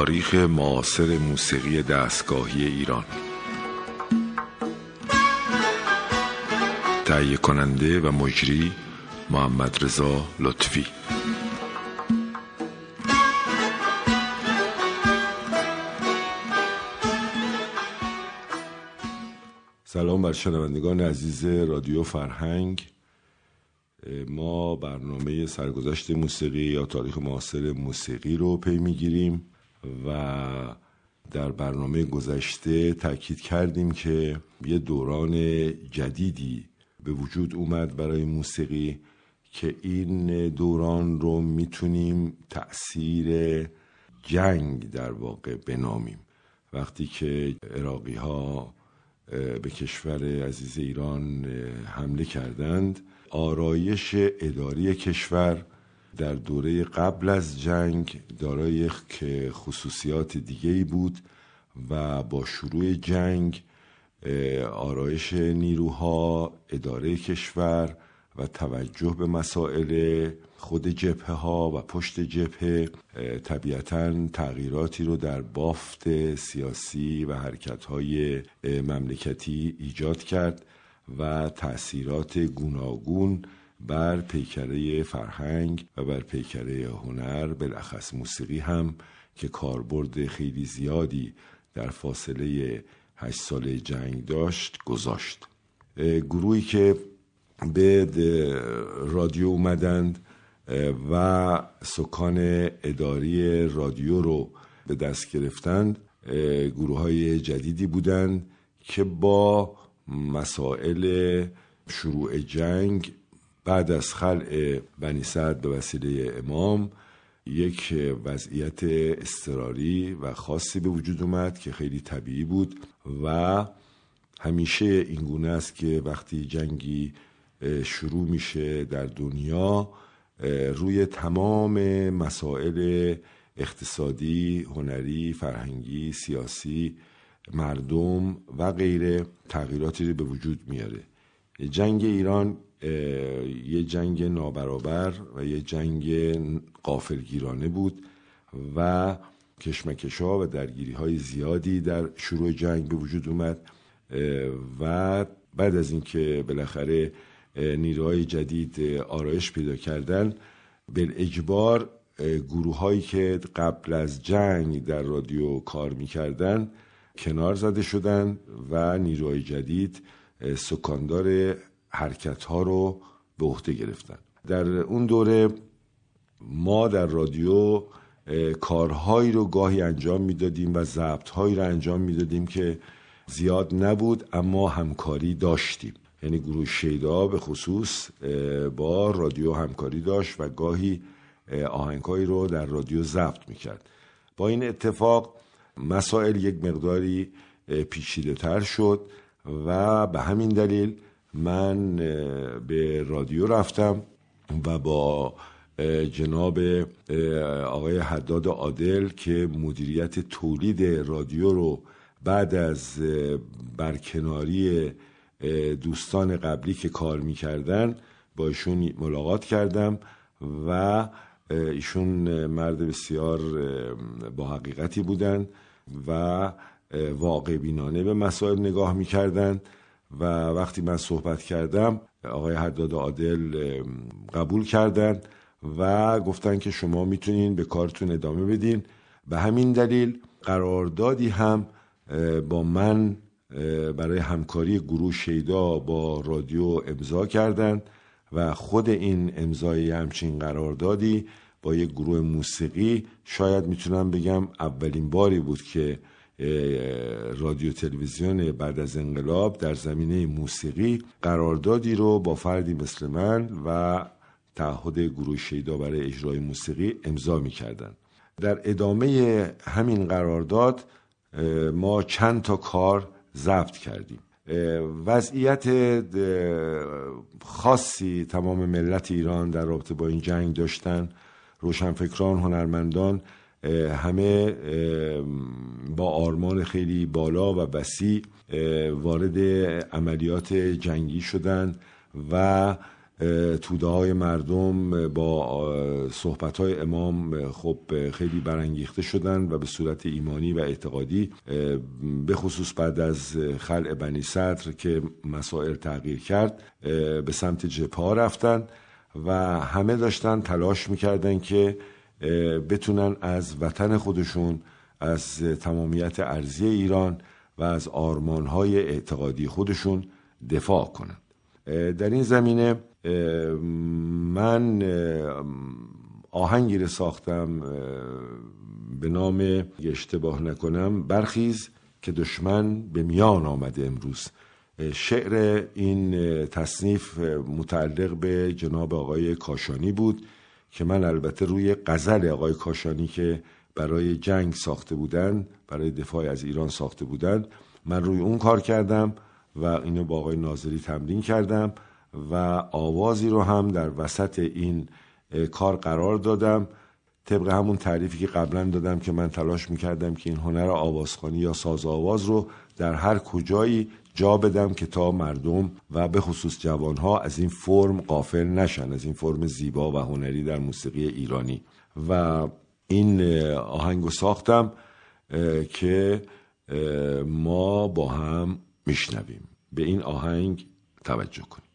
تاریخ معاصر موسیقی دستگاهی ایران. تهیه کننده و مجری محمد رضا لطفی. سلام بر شنوندگان عزیز رادیو فرهنگ. ما برنامه سرگذشت موسیقی یا تاریخ معاصر موسیقی رو پی می‌گیریم. و در برنامه گذشته تاکید کردیم که یه دوران جدیدی به وجود اومد برای موسیقی که این دوران رو می‌تونیم تأثیر جنگ در واقع بنامیم. وقتی که عراقی ها به کشور عزیز ایران حمله کردند آرایش اداری کشور در دوره قبل از جنگ دارای خصوصیات دیگه ای بود و با شروع جنگ آرایش نیروها اداره کشور و توجه به مسائل خود جبهه ها و پشت جبهه طبیعتا تغییراتی رو در بافت سیاسی و حرکت های مملکتی ایجاد کرد و تأثیرات گوناگون بر پیکره فرهنگ و بر پیکره هنر بالاخص موسیقی هم که کاربرد خیلی زیادی در فاصله هشت سال جنگ داشت گذاشت. گروهی که به رادیو اومدند و سکان اداری رادیو رو به دست گرفتند. گروه های جدیدی بودند که با مسائل شروع جنگ بعد از خلع بنی سعد به وسیله امام یک وضعیت استراری و خاصی به وجود اومد که خیلی طبیعی بود و همیشه این گونه است که وقتی جنگی شروع میشه در دنیا روی تمام مسائل اقتصادی، هنری، فرهنگی، سیاسی مردم و غیره تغییراتی به وجود میاره. جنگ ایران یه جنگ نابرابر و یه جنگ قافلگیرانه بود و کشمکش ها و درگیری های زیادی در شروع جنگ به وجود اومد و بعد از اینکه بالاخره نیروهای جدید آرایش پیدا کردن به اجبار گروه هایی که قبل از جنگ در رادیو کار می‌کردن کنار زده شدن و نیروهای جدید سکاندار حرکت ها رو به عهده گرفتن. در اون دوره ما در رادیو کارهایی رو گاهی انجام می‌دادیم و ضبط هایی رو انجام می‌دادیم که زیاد نبود اما همکاری داشتیم. یعنی گروه شیدا به خصوص با رادیو همکاری داشت و گاهی آهنگهایی رو در رادیو ضبط می‌کرد. با این اتفاق مسائل یک مقداری پیچیده تر شد و به همین دلیل من به رادیو رفتم و با جناب آقای حداد عادل که مدیریت تولید رادیو رو بعد از برکناری دوستان قبلی که کار می‌کردن با ایشون ملاقات کردم و ایشون مرد بسیار با حقیقتی بودن و واقع بینانه به مسائل نگاه می‌کردن. و وقتی من صحبت کردم آقای حداد عادل قبول کردن و گفتن که شما می‌تونین به کارتون ادامه بدین. به همین دلیل قراردادی هم با من برای همکاری گروه شیدا با رادیو امضا کردند و خود این امضای همچین قراردادی با یک گروه موسیقی شاید می‌تونم بگم اولین باری بود که رادیو تلویزیون بعد از انقلاب در زمینه موسیقی قراردادی رو با فردی مثل من و تعهد گروه شیدا برای اجرای موسیقی امضا می‌کردن. در ادامه همین قرارداد ما چند تا کار ضبط کردیم. وضعیت خاصی تمام ملت ایران در رابطه با این جنگ داشتن. روشنفکران هنرمندان همه با آرمان خیلی بالا و وسیع وارد عملیات جنگی شدند و توده های مردم با صحبت های امام خب خیلی برانگیخته شدن و به صورت ایمانی و اعتقادی به خصوص بعد از خلع بنی صدر که مسائل تغییر کرد به سمت جپا رفتن و همه داشتن تلاش می‌کردن که بتونن از وطن خودشون از تمامیت ارزی ایران و از آرمانهای اعتقادی خودشون دفاع کنند در این زمینه من آهنگی رو ساختم به نام اشتباه نکنم برخیز که دشمن به میان آمده امروز. شعر این تصنیف متعلق به جناب آقای کاشانی بود. که من البته روی غزل آقای کاشانی که برای جنگ ساخته بودن برای دفاع از ایران ساخته بودند من روی اون کار کردم و اینو با آقای ناظری تمرین کردم و آوازی رو هم در وسط این کار قرار دادم طبق همون تعریفی که قبلا دادم که من تلاش می‌کردم که این هنر آوازخانی یا ساز آواز رو در هر کجایی جا بدم که تا مردم و به خصوص جوانها از این فرم قافل نشن از این فرم زیبا و هنری در موسیقی ایرانی. و این آهنگ ساختم که ما با هم میشنویم. به این آهنگ توجه کنیم.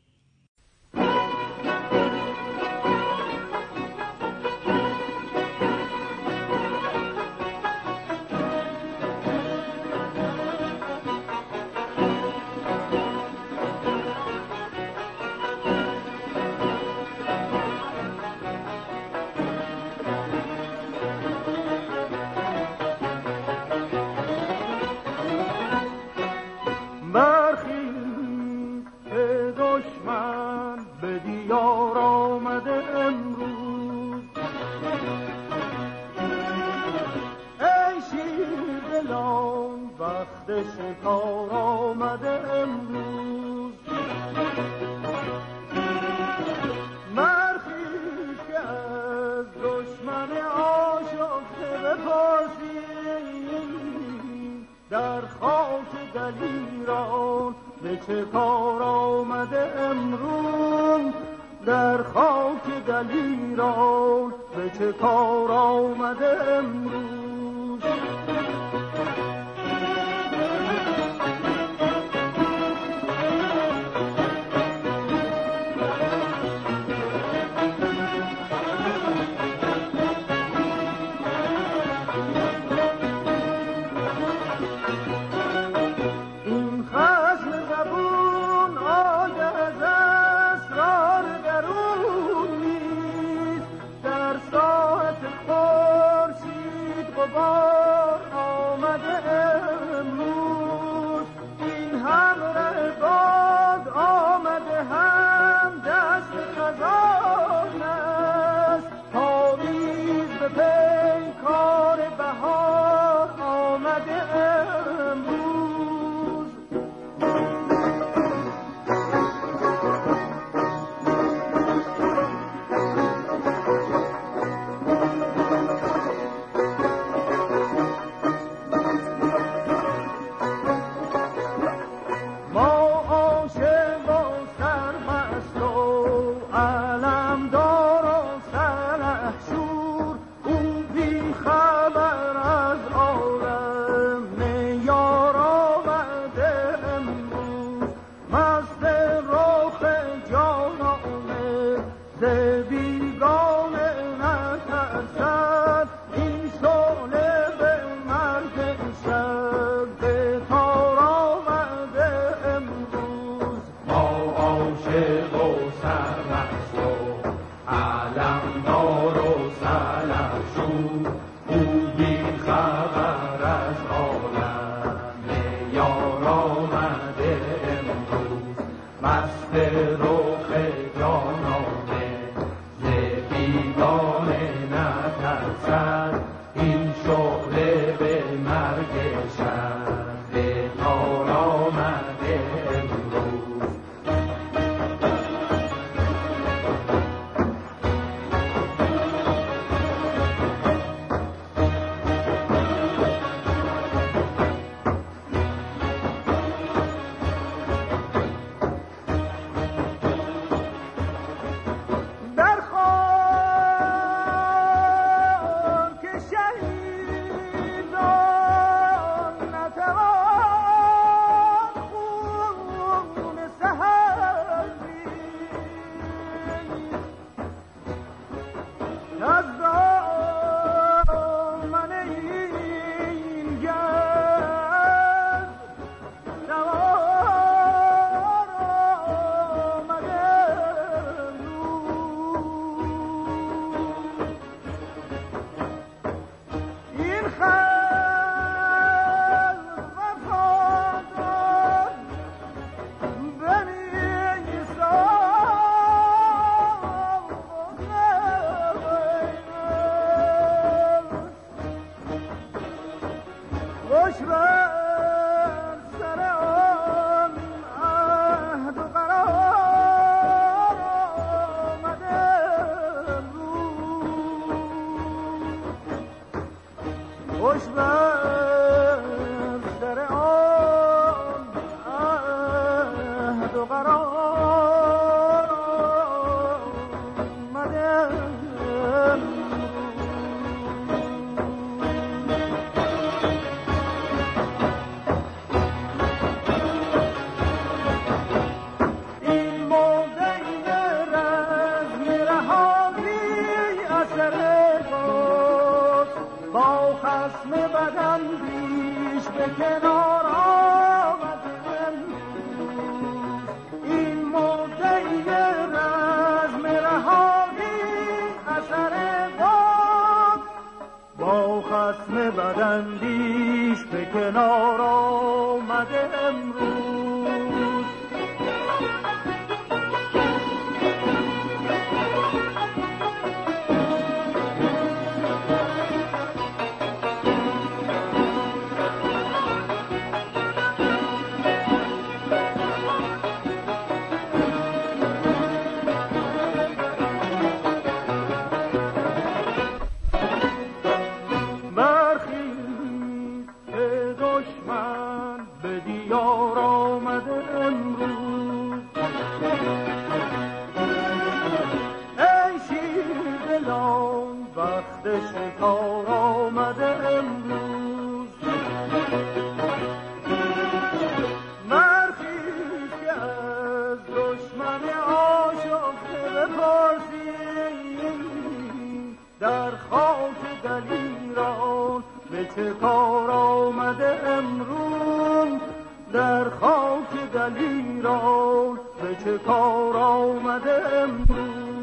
چه کار آمده امروز.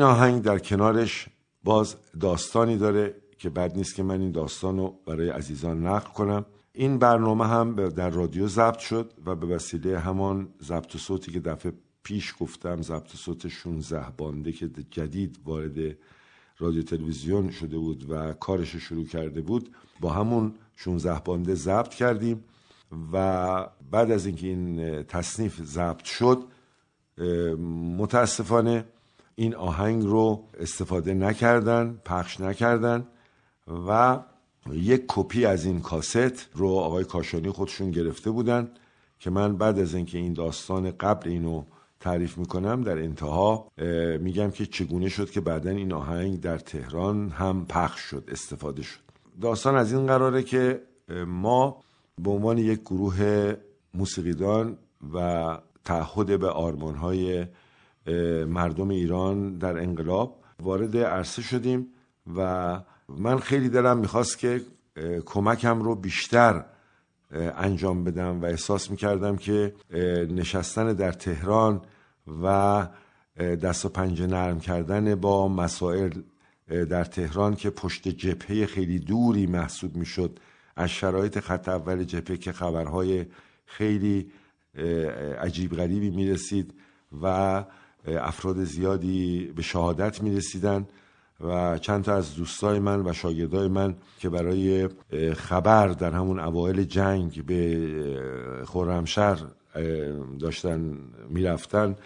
این آهنگ در کنارش باز داستانی داره که بد نیست که من این داستان رو برای عزیزان نقل کنم. این برنامه هم در رادیو ضبط شد و به وسیله همان ضبط صوتی که دفعه پیش گفتم ضبط صوت 16 بانده که جدید وارد رادیو تلویزیون شده بود و کارش رو شروع کرده بود با همون 16 بانده ضبط کردیم و بعد از اینکه این تصنیف ضبط شد متاسفانه این آهنگ رو استفاده نکردن پخش نکردن و یک کپی از این کاست رو آقای کاشانی خودشون گرفته بودن که من بعد از اینکه این داستان قبل اینو تعریف می‌کنم در انتها میگم که چگونه شد که بعدا این آهنگ در تهران هم پخش شد استفاده شد. داستان از این قراره که ما به عنوان یک گروه موسیقیدان و تعهد به آرمانهای مردم ایران در انقلاب وارد عرصه شدیم و من خیلی دلم می‌خواست که کمکم رو بیشتر انجام بدم و احساس می‌کردم که نشستن در تهران و دست و پنجه نرم کردن با مسائل در تهران که پشت جبهه خیلی دوری محسوب می‌شد از شرایط خط اول جبهه که خبرهای خیلی عجیب غریبی می‌رسید و افراد زیادی به شهادت می‌رسیدن و چند تا از دوستای من و شاگردای من که برای خبر در همون اوایل جنگ به خرمشهر داشتن می‌رفتن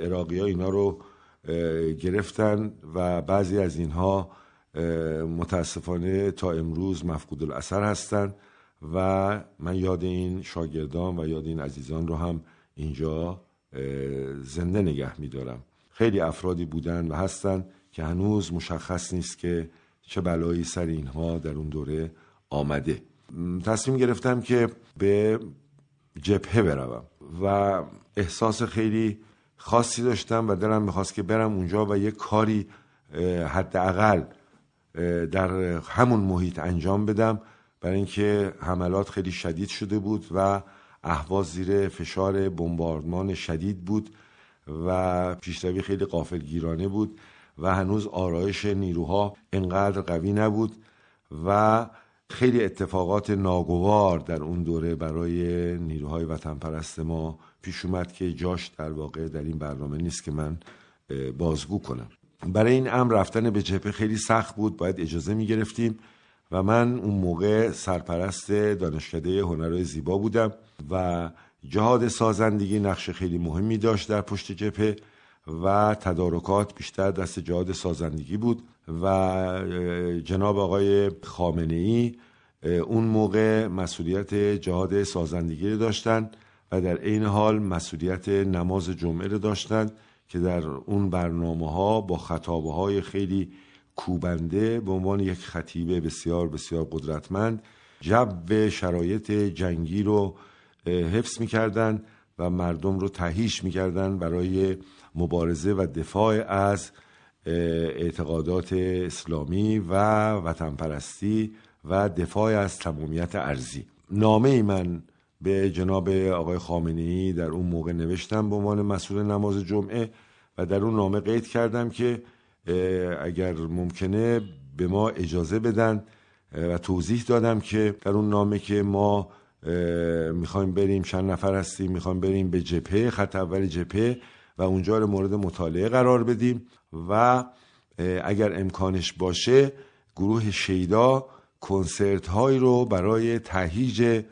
عراقی ها اینا رو گرفتن و بعضی از اینها متاسفانه تا امروز مفقود الاثر هستند و من یاد این شاگردان و یاد این عزیزان رو هم اینجا زنده نگه میدارم. خیلی افرادی بودن و هستن که هنوز مشخص نیست که چه بلایی سر اینها در اون دوره آمده. تصمیم گرفتم که به جبهه بروم و احساس خیلی خاصی داشتم و دلم می‌خواست که برم اونجا و یک کاری حداقل در همون محیط انجام بدم. برای اینکه حملات خیلی شدید شده بود و اهواز زیر فشار بمباردمان شدید بود و پیشروی خیلی قافلگیرانه بود و هنوز آرایش نیروها انقدر قوی نبود و خیلی اتفاقات ناگوار در اون دوره برای نیروهای وطن پرست ما پیش اومد که جاش در واقع در این برنامه نیست که من بازگو کنم. برای این امر رفتن به جبهه خیلی سخت بود. باید اجازه می گرفتیم و من اون موقع سرپرست دانشکده هنرهای زیبا بودم و جهاد سازندگی نقش خیلی مهمی داشت در پشت جبهه و تدارکات بیشتر دست جهاد سازندگی بود و جناب آقای خامنه ای اون موقع مسئولیت جهاد سازندگی رو داشتن و در عین حال مسئولیت نماز جمعه رو داشتند که در اون برنامه ها با خطابه های خیلی کوبنده به عنوان یک خطیبه بسیار بسیار قدرتمند جو شرایط جنگی رو حفظ می‌کردن و مردم رو تهیش می‌کردن برای مبارزه و دفاع از اعتقادات اسلامی و وطن پرستی و دفاع از تمامیت ارزی نامه من به جناب آقای خامنه ای در اون موقع نوشتم به عنوان مسئول نماز جمعه و در اون نامه قید کردم که اگر ممکنه به ما اجازه بدن و توضیح دادم که در اون نامه که ما می‌خوایم بریم چند نفر هستیم می‌خوایم بریم به جپه خط اول جپه و اونجا رو مورد مطالعه قرار بدیم و اگر امکانش باشه گروه شیدا کنسرت هایی رو برای تهیج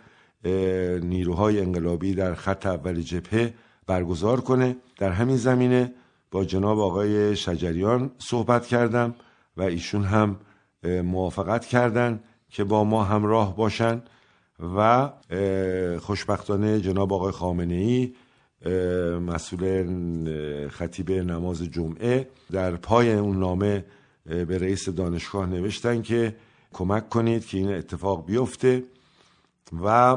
نیروهای انقلابی در خط اول جبهه برگزار کنه. در همین زمینه با جناب آقای شجریان صحبت کردم و ایشون هم موافقت کردند که با ما همراه باشن و خوشبختانه جناب آقای خامنه ای مسئول خطیب نماز جمعه در پای اون نامه به رئیس دانشگاه نوشتن که کمک کنید که این اتفاق بیفته و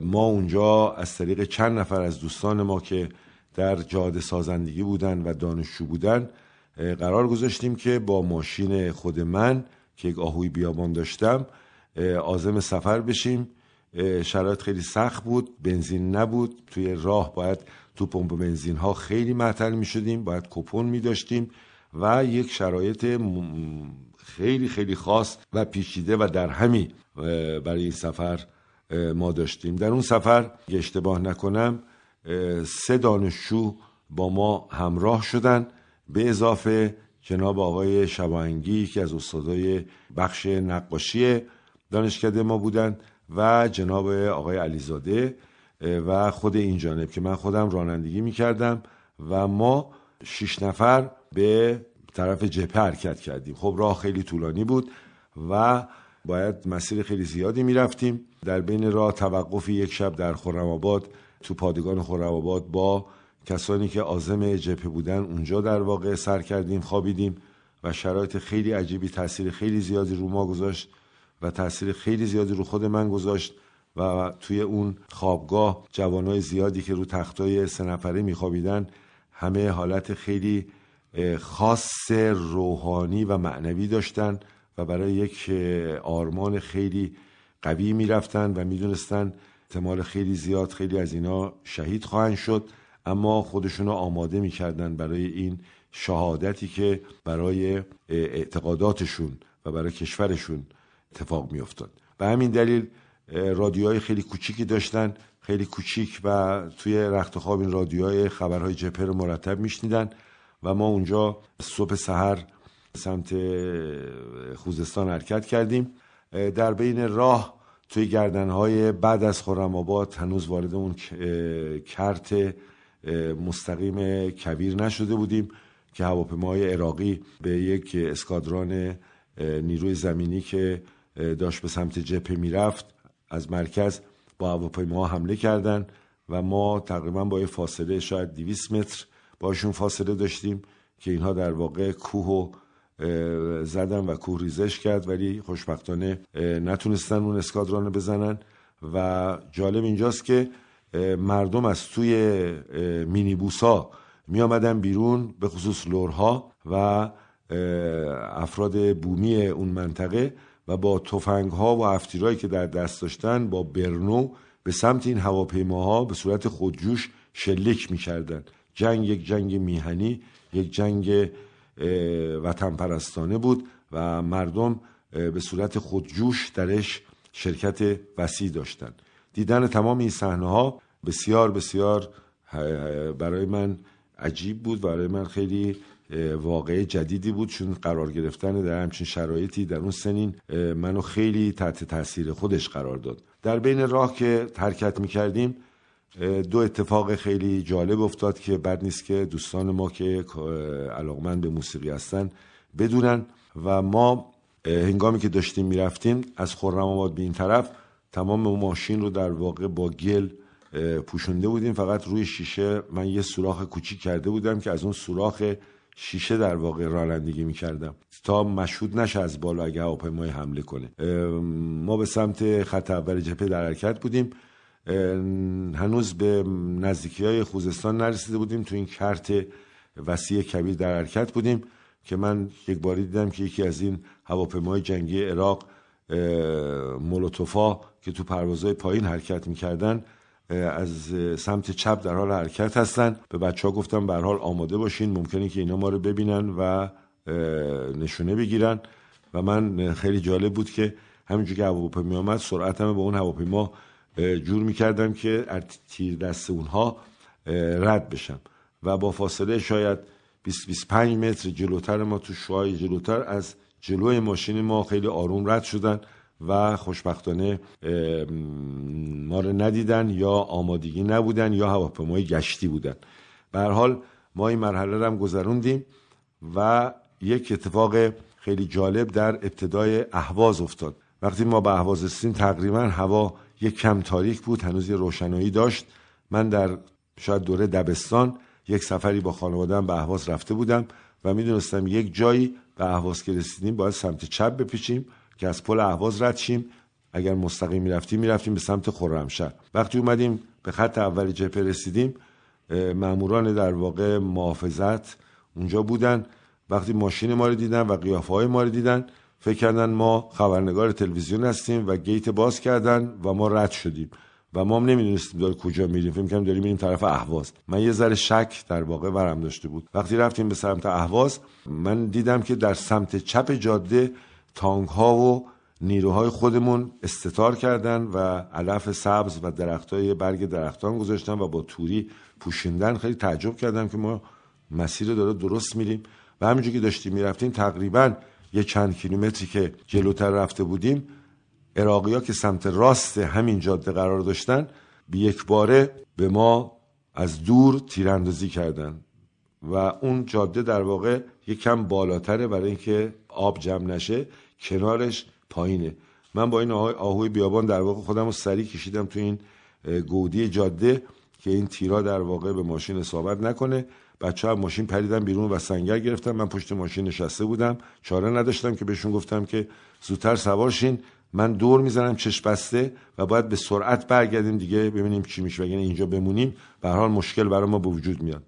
ما اونجا از طریق چند نفر از دوستان ما که در جاده سازندگی بودن و دانشجو بودن قرار گذاشتیم که با ماشین خود من که یک آهوی بیابان داشتم آزم سفر بشیم. شرایط خیلی سخت بود بنزین نبود. توی راه باید تو پمپ بنزین ها خیلی معطل می شدیم باید کپون می داشتیم و یک شرایط خیلی خیلی خاص و پیچیده و در همی برای این سفر ما داشتیم. در اون سفر اشتباه نکنم سه دانشجو با ما همراه شدن. به اضافه جناب آقای شباهنگی که از استادای بخش نقاشی دانشکده ما بودند و جناب آقای علیزاده و خود این جانب که من خودم رانندگی می‌کردم و ما شش نفر به طرف جبهه حرکت کردیم. خب راه خیلی طولانی بود و باید مسیر خیلی زیادی می‌رفتیم. در بین راه توقفی یک شب در خرم آباد تو پادگان خرم آباد با کسانی که آزم جبهه بودن اونجا در واقع سر کردیم خوابیدیم و شرایط خیلی عجیبی تاثیر خیلی زیادی رو ما گذاشت و تاثیر خیلی زیادی رو خود من گذاشت و توی اون خوابگاه جوانای زیادی که رو تختای سه نفره میخوابیدن همه حالت خیلی خاص روحانی و معنوی داشتن و برای یک آرمان خیلی قوی می‌رفتن و می‌دونستن احتمال خیلی زیاد خیلی از اینا شهید خواهند شد اما خودشون رو آماده می‌کردن برای این شهادتی که برای اعتقاداتشون و برای کشورشون اتفاق میافتاد. به همین دلیل رادیوهای خیلی کوچیکی داشتن خیلی کوچیک و توی رخت خواب این رادیوهای خبرهای جپه رو مرتب میشنیدن و ما اونجا صبح سحر سمت خوزستان حرکت کردیم. در بین راه توی گردنهای بعد از خرم آباد هنوز وارد اون کرت مستقیم کویر نشده بودیم که هواپیماهای عراقی به یک اسکادران نیروی زمینی که داشت به سمت جبهه می‌رفت از مرکز با هواپیما حمله کردند و ما تقریبا با یه فاصله شاید 200 متر باشون فاصله داشتیم که اینها در واقع کوه و زدن و کوه ریزش کرد ولی خوشبختانه نتونستن اون اسکادران بزنن. و جالب اینجاست که مردم از توی مینیبوس ها می آمدن بیرون به خصوص لورها و افراد بومی اون منطقه و با تفنگ ها و افتیرهایی که در دست داشتن با برنو به سمت این هواپیماها به صورت خودجوش شلیک می‌کردن. جنگ یک جنگ میهنی یک جنگ وطن پرستانه بود و مردم به صورت خودجوش درش شرکت وسیع داشتن. دیدن تمام این صحنه ها بسیار بسیار برای من عجیب بود برای من خیلی واقع جدیدی بود. چون قرار گرفتن در همچین شرایطی در اون سنین منو خیلی تحت تاثیر خودش قرار داد. در بین راه که حرکت می کردیم دو اتفاق خیلی جالب افتاد که بد نیست که دوستان ما که علاقمند به موسیقی هستن بدونن و ما هنگامی که داشتیم می‌رفتیم از خرم آباد به این طرف تمام ماشین رو در واقع با گل پوشونده بودیم. فقط روی شیشه من یه سوراخ کوچیک کرده بودم که از اون سوراخ شیشه در واقع رانندگی می‌کردم. تا مشهود نشه از بالا اگه هواپیمای حمله کنه. ما به سمت خط اول جبهه در حرکت بودیم. هنوز به نزدیکی های خوزستان نرسیده بودیم. تو این کرت وسیع کبیر در حرکت بودیم که من یک باری دیدم که یکی از این هواپیمای جنگی عراق مولوتوفا که تو پروازهای پایین حرکت می‌کردن از سمت چپ در حال حرکت هستن. به بچه ها گفتم حال آماده باشین ممکنه که اینا ما رو ببینن و نشونه بگیرن. و من خیلی جالب بود که همینجور که هواپیما آمد سرعتم به اون هواپیما جور می‌کردم که از تیر دست اونها رد بشم. و با فاصله شاید 20-25 متر جلوتر ما تو شوهای جلوتر از جلوی ماشین ما خیلی آروم رد شدن و خوشبختانه ما رو ندیدن یا آمادگی نبودن یا هواپیمای گشتی بودن. به حال ما این مرحله رو هم گذروندیم و یک اتفاق خیلی جالب در ابتدای اهواز افتاد. وقتی ما به اهواز رسیدیم تقریبا هوا یک کم تاریک بود هنوز یه روشنایی داشت. من در شاید دوره دبستان یک سفری با خانوادم به اهواز رفته بودم و می‌دونستم یک جایی به اهواز که رسیدیم باید سمت چپ بپیچیم که از پل اهواز رد شیم. اگر مستقیم می‌رفتیم می‌رفتیم به سمت خرمشهر. وقتی اومدیم به خط اول جبهه رسیدیم ماموران در واقع محافظت اونجا بودن. وقتی ماشین ما رو دیدن و قیافه های ما رو دیدن فکر کردن ما خبرنگار تلویزیون هستیم و گیت باز کردن و ما رد شدیم. و ما هم نمی‌دونستیم داره کجا میریم. فکر کنم داریم میریم طرف اهواز. من یه ذره شک در واقع ورم داشته بود. وقتی رفتیم به سمت اهواز من دیدم که در سمت چپ جاده تانک ها و نیروهای خودمون استتار کردن و علف سبز و درخت های برگ درختان گذاشتن و با توری پوشیندن خیلی تعجب کردم که ما مسیر داره درست میریم. و همینجور که داشتیم می‌رفتیم تقریبا یه چند کیلومتری که جلوتر رفته بودیم ها که سمت راست همین جاده قرار داشتن به یک باره به ما از دور تیراندازی کردن. و اون جاده در واقع یک کم بالاتره برای اینکه آب جمع نشه کنارش پایینه. من با این آهوی بیابان در واقع خودم رو سریع کشیدم تو این گودی جاده که این تیرا در واقع به ماشین اصابت نکنه. بچه ها ماشین پریدن بیرون و سنگر گرفتم من پشت ماشین نشسته بودم. چاره نداشتم که بهشون گفتم که زودتر سوار شین. من دور می‌زنم چشم بسته و باید به سرعت برگردیم دیگه ببینیم چی میشه. وگرنه اینجا بمونیم به حال مشکل برای ما به وجود میاد.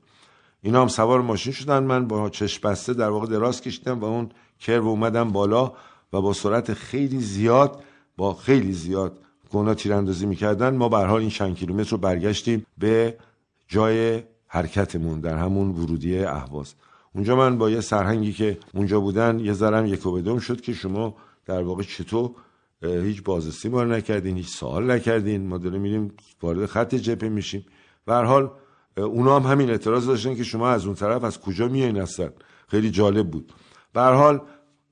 اینا هم سوار ماشین شدن. من با چشم بسته در واقع دراز کشیدم و اون کرو اومدم بالا و با سرعت خیلی زیاد با خیلی زیاد گونا تیراندازی می‌کردن. ما به حال این چند کیلومتر رو برگشتیم به جای حرکتمون در همون ورودی اهواز. اونجا من با یه سرهنگی که اونجا بودن یه ذرم یک و شد که شما در واقع چطور هیچ بازرسی ما نکردین هیچ سوال نکردین. ما داریم میریم وارد خط جبهه میشیم. به هر حال اونا هم همین اعتراض داشتن که شما از اون طرف از کجا میایین هستن خیلی جالب بود. به هر حال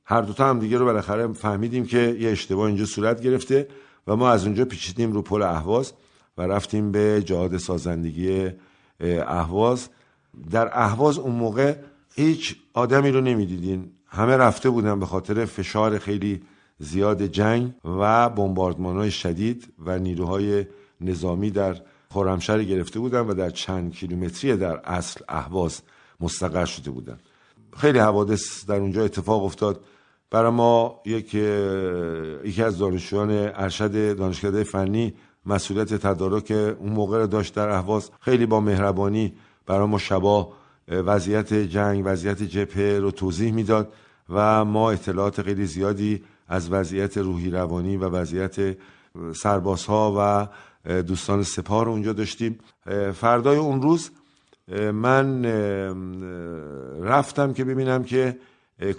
هر دوتا هم دیگه رو بالاخره فهمیدیم که یه اشتباه اینجا صورت گرفته و ما از اونجا پیچیدیم رو پل اهواز و رفتیم به جهاد سازندگی اهواز. در اهواز اون موقع هیچ آدمی رو نمی‌دیدین. همه رفته بودن به خاطر فشار خیلی زیاد جنگ و بمباردمان های شدید و نیروهای نظامی در خرمشهر گرفته بودن و در چند کیلومتری در اصل اهواز مستقر شده بودن. خیلی حوادث در اونجا اتفاق افتاد. برای ما یک یکی از دانشجویان ارشد دانشکده فنی مسئولیت تدارک اون موقع رو داشت در اهواز. خیلی با مهربانی برای ما شبا وضعیت جنگ وضعیت جبهه رو توضیح می‌داد و ما اطلاعات خیلی زیادی از وضعیت روحی روانی و وضعیت سربازها و دوستان سپاه رو اونجا داشتیم. فردای اون روز من رفتم که ببینم که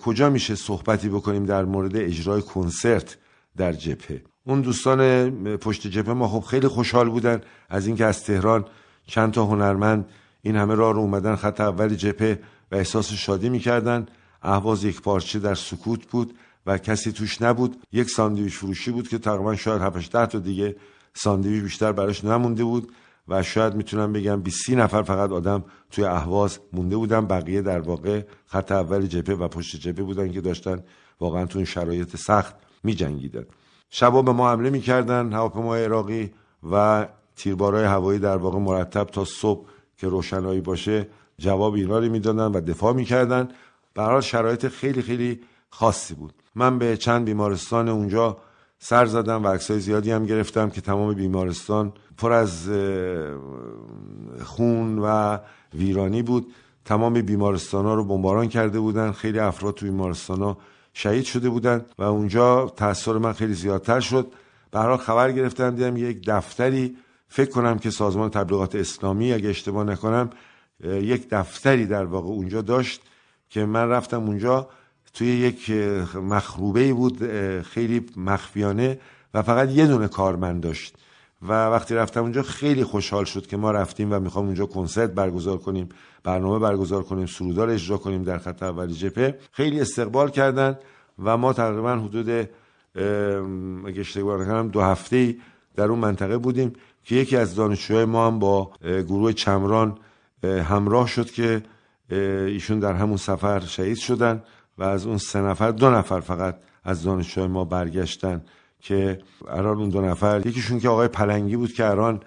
کجا میشه صحبتی بکنیم در مورد اجرای کنسرت در جبهه. اون دوستان پشت جبهه ما خب خیلی خوشحال بودن از اینکه از تهران چند تا هنرمند این همه راه رو اومدن خط اول جبهه و احساس شادی می‌کردن. اهواز یک پارچه در سکوت بود و کسی توش نبود. یک ساندویچ فروشی بود که تقریبا شاید 7 تا دیگه ساندویچ بیشتر براش نمونده بود و شاید می‌تونم بگم 20 نفر فقط آدم توی اهواز مونده بودن. بقیه در واقع خط اول جبهه و پشت جبهه بودن که داشتن واقعا تو این شرایط سخت میجنگیدن. شبا به ما حمله می‌کردن هواپیمای عراقی و تیربارای هوایی در واقع مرتب تا صبح که روشنایی باشه جواب اینا رو می‌دادن و دفاع می‌کردن. به شرایط خیلی خیلی خاصی بود. من به چند بیمارستان اونجا سر زدم و عکسای زیادی هم گرفتم که تمام بیمارستان پر از خون و ویرانی بود. تمام بیمارستان ها رو بمباران کرده بودن. خیلی افراد تو بیمارستان ها شهید شده بودن و اونجا تاثیر من خیلی زیادتر شد. به خبر گرفتم دیدم یک دفتری فکر کنم که سازمان تبلیغات اسلامی اگه اشتباه نکنم یک دفتری در واقع اونجا داشت که من رفتم اونجا. توی یک مخروبه بود خیلی مخفیانه و فقط یه دونه کارمند داشت. و وقتی رفتم اونجا خیلی خوشحال شد که ما رفتیم و می‌خوام اونجا کنسرت برگزار کنیم برنامه برگزار کنیم سرودار اجرا کنیم در خط اولی جپه خیلی استقبال کردن و ما تقریبا حدود اگه اشتباه نکنم دو هفته در اون منطقه بودیم که یکی از دانشجوهای ما هم با گروه چمران همراه شد که ایشون در همون سفر شهید شدن و از اون سه نفر دو نفر فقط از دانشجوهای ما برگشتن. که الان اون دو نفر یکیشون که آقای پلنگی بود که الان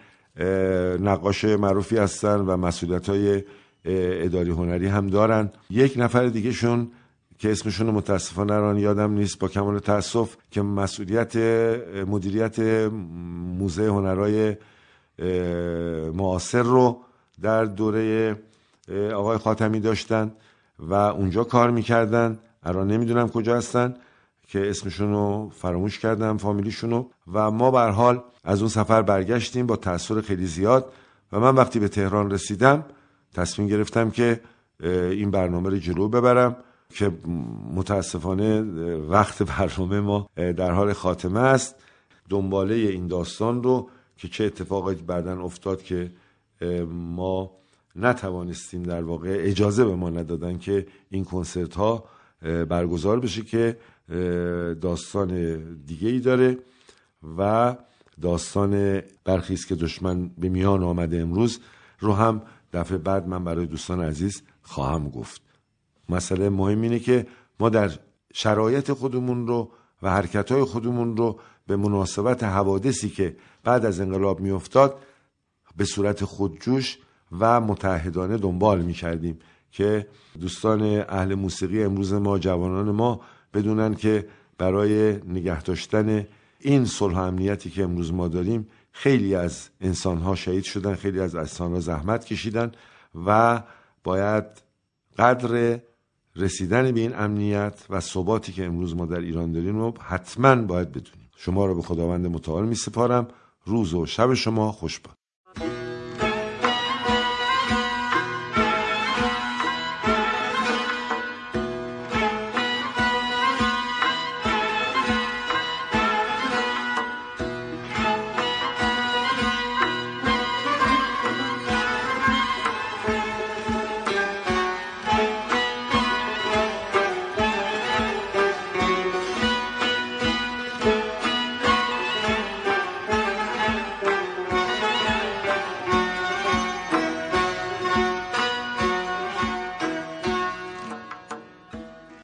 نقاش معروفی هستن و مسئولیت های اداری هنری هم دارن. یک نفر دیگه شون که اسمشون متاسفانه الان یادم نیست با کمال تاسف که مسئولیت مدیریت موزه هنرهای معاصر رو در دوره آقای خاتمی داشتن و اونجا کار می‌کردن. الان نمی‌دونم کجا هستن. که اسمشون رو فراموش کردم فامیلیشونو. و ما بر حال از اون سفر برگشتیم با تاثیر خیلی زیاد. و من وقتی به تهران رسیدم تصمیم گرفتم که این برنامه رو جلو ببرم که متاسفانه وقت برنامه ما در حال خاتمه است. دنباله این داستان رو که چه اتفاقی بعدا افتاد که ما نتوانستیم در واقع اجازه به ما ندادن که این کنسرت ها برگزار بشه که داستان دیگه ای داره و داستان برخیست که دشمن به میان آمده امروز رو هم دفعه بعد من برای دوستان عزیز خواهم گفت. مسئله مهم اینه که ما در شرایط خودمون رو و حرکت های خودمون رو به مناسبت حوادثی که بعد از انقلاب میافتاد به صورت خودجوش و متحدانه دنبال می کردیم که دوستان اهل موسیقی امروز ما جوانان ما بدونن که برای نگه داشتن این صلح امنیتی که امروز ما داریم خیلی از انسانها شهید شدن خیلی از انسانها زحمت کشیدن و باید قدر رسیدن به این امنیت و ثباتی که امروز ما در ایران داریم رو حتما باید بدونیم. شما رو به خداوند متعال می سپارم روز و شب شما خوش باد